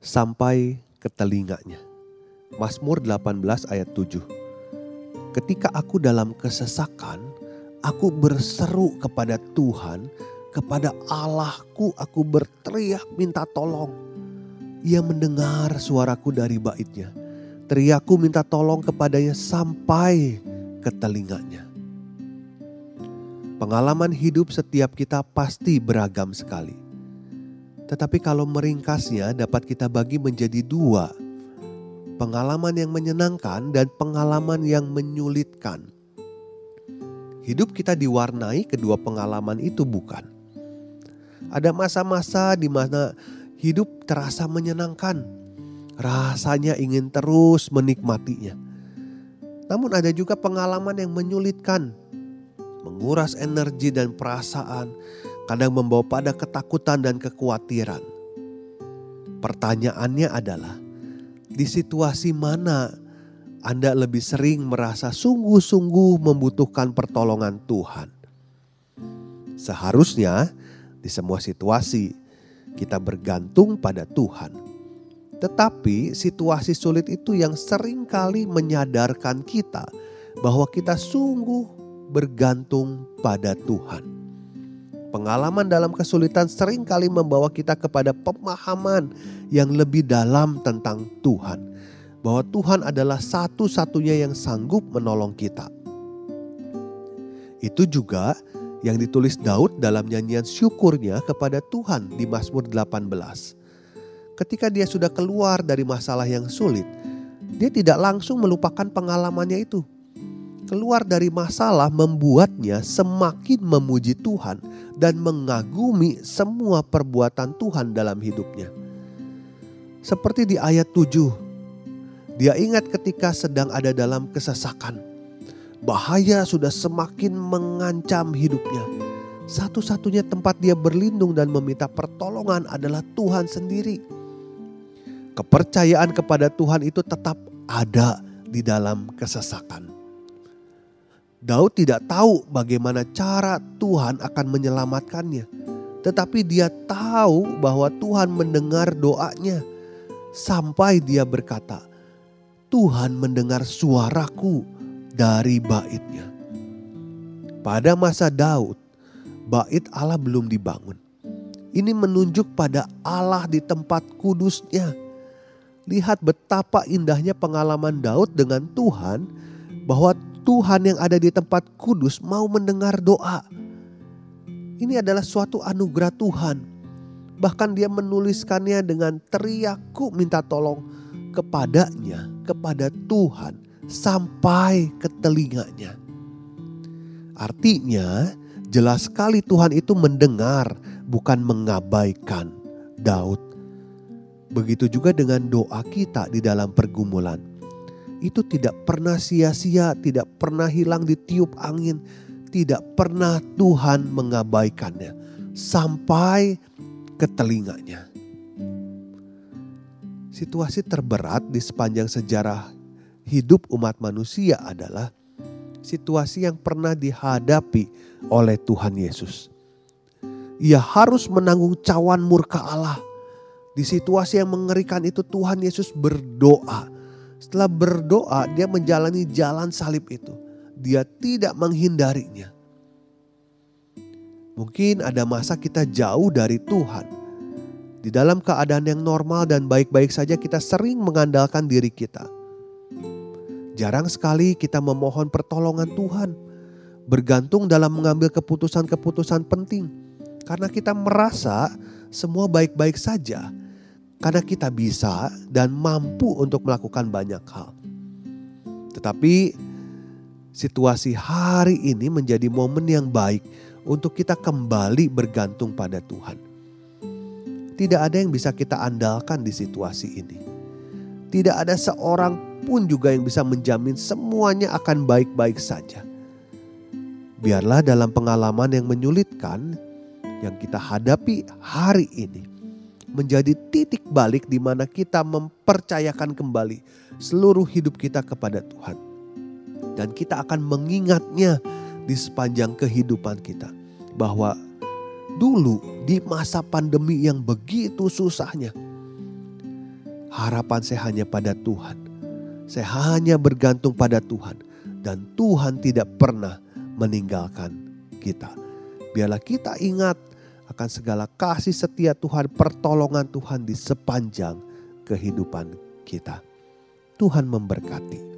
Sampai ke telinganya. Mazmur 18 ayat 7. Ketika aku dalam kesesakan, aku berseru kepada Tuhan, kepada Allahku aku berteriak minta tolong. Ia mendengar suaraku dari baitnya. Teriakku minta tolong kepadanya sampai ke telinganya. Pengalaman hidup setiap kita pasti beragam sekali tetapi kalau meringkasnya dapat kita bagi menjadi dua. Pengalaman yang menyenangkan dan pengalaman yang menyulitkan. Hidup kita diwarnai kedua pengalaman itu bukan. Ada masa-masa di mana hidup terasa menyenangkan. Rasanya ingin terus menikmatinya. Namun ada juga pengalaman yang menyulitkan. Menguras energi dan perasaan kadang membawa pada ketakutan dan kekhawatiran. Pertanyaannya adalah, di situasi mana Anda lebih sering merasa sungguh-sungguh membutuhkan pertolongan Tuhan? Seharusnya di semua situasi kita bergantung pada Tuhan. Tetapi situasi sulit itu yang sering kali menyadarkan kita bahwa kita sungguh bergantung pada Tuhan. Pengalaman dalam kesulitan sering kali membawa kita kepada pemahaman yang lebih dalam tentang Tuhan. Bahwa Tuhan adalah satu-satunya yang sanggup menolong kita. Itu juga yang ditulis Daud dalam nyanyian syukurnya kepada Tuhan di Mazmur 18. Ketika dia sudah keluar dari masalah yang sulit, dia tidak langsung melupakan pengalamannya itu keluar dari masalah membuatnya semakin memuji Tuhan dan mengagumi semua perbuatan Tuhan dalam hidupnya. Seperti di ayat 7, dia ingat ketika sedang ada dalam kesesakan. Bahaya sudah semakin mengancam hidupnya. Satu-satunya tempat dia berlindung dan meminta pertolongan adalah Tuhan sendiri. Kepercayaan kepada Tuhan itu tetap ada di dalam kesesakan. Daud tidak tahu bagaimana cara Tuhan akan menyelamatkannya, tetapi dia tahu bahwa Tuhan mendengar doanya sampai dia berkata, "Tuhan mendengar suaraku dari baitnya." Pada masa Daud, bait Allah belum dibangun. Ini menunjuk pada Allah di tempat kudusnya. Lihat betapa indahnya pengalaman Daud dengan Tuhan bahwa Tuhan yang ada di tempat kudus mau mendengar doa. Ini adalah suatu anugerah Tuhan. Bahkan dia menuliskannya dengan teriakku minta tolong kepadanya, kepada Tuhan sampai ke telinganya. Artinya jelas sekali Tuhan itu mendengar bukan mengabaikan Daud. Begitu juga dengan doa kita di dalam pergumulan itu tidak pernah sia-sia, tidak pernah hilang di tiup angin, tidak pernah Tuhan mengabaikannya sampai ke telinganya. Situasi terberat di sepanjang sejarah hidup umat manusia adalah situasi yang pernah dihadapi oleh Tuhan Yesus. Ia harus menanggung cawan murka Allah. Di situasi yang mengerikan itu Tuhan Yesus berdoa setelah berdoa, dia menjalani jalan salib itu. Dia tidak menghindarinya. Mungkin ada masa kita jauh dari Tuhan. Di dalam keadaan yang normal dan baik-baik saja, kita sering mengandalkan diri kita. Jarang sekali kita memohon pertolongan Tuhan, bergantung dalam mengambil keputusan-keputusan penting, karena kita merasa semua baik-baik saja karena kita bisa dan mampu untuk melakukan banyak hal. Tetapi situasi hari ini menjadi momen yang baik untuk kita kembali bergantung pada Tuhan. Tidak ada yang bisa kita andalkan di situasi ini. Tidak ada seorang pun juga yang bisa menjamin semuanya akan baik-baik saja. Biarlah dalam pengalaman yang menyulitkan yang kita hadapi hari ini menjadi titik balik di mana kita mempercayakan kembali seluruh hidup kita kepada Tuhan. Dan kita akan mengingatnya di sepanjang kehidupan kita bahwa dulu di masa pandemi yang begitu susahnya harapan saya hanya pada Tuhan. Saya hanya bergantung pada Tuhan dan Tuhan tidak pernah meninggalkan kita. Biarlah kita ingat akan segala kasih setia Tuhan, pertolongan Tuhan di sepanjang kehidupan kita. Tuhan memberkati.